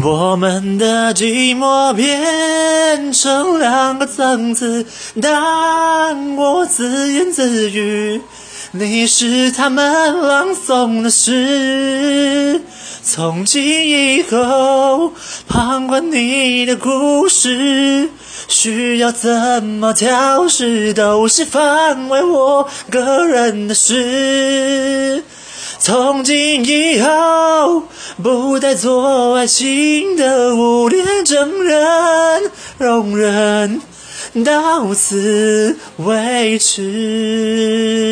我们的寂寞变成两个层次，当我自言自语，你是他们朗诵的诗。从今以后，旁观你的故事，需要怎么调试，都是范围我个人的事。从今以后，不再做爱情的无脸证人，容忍到此为止。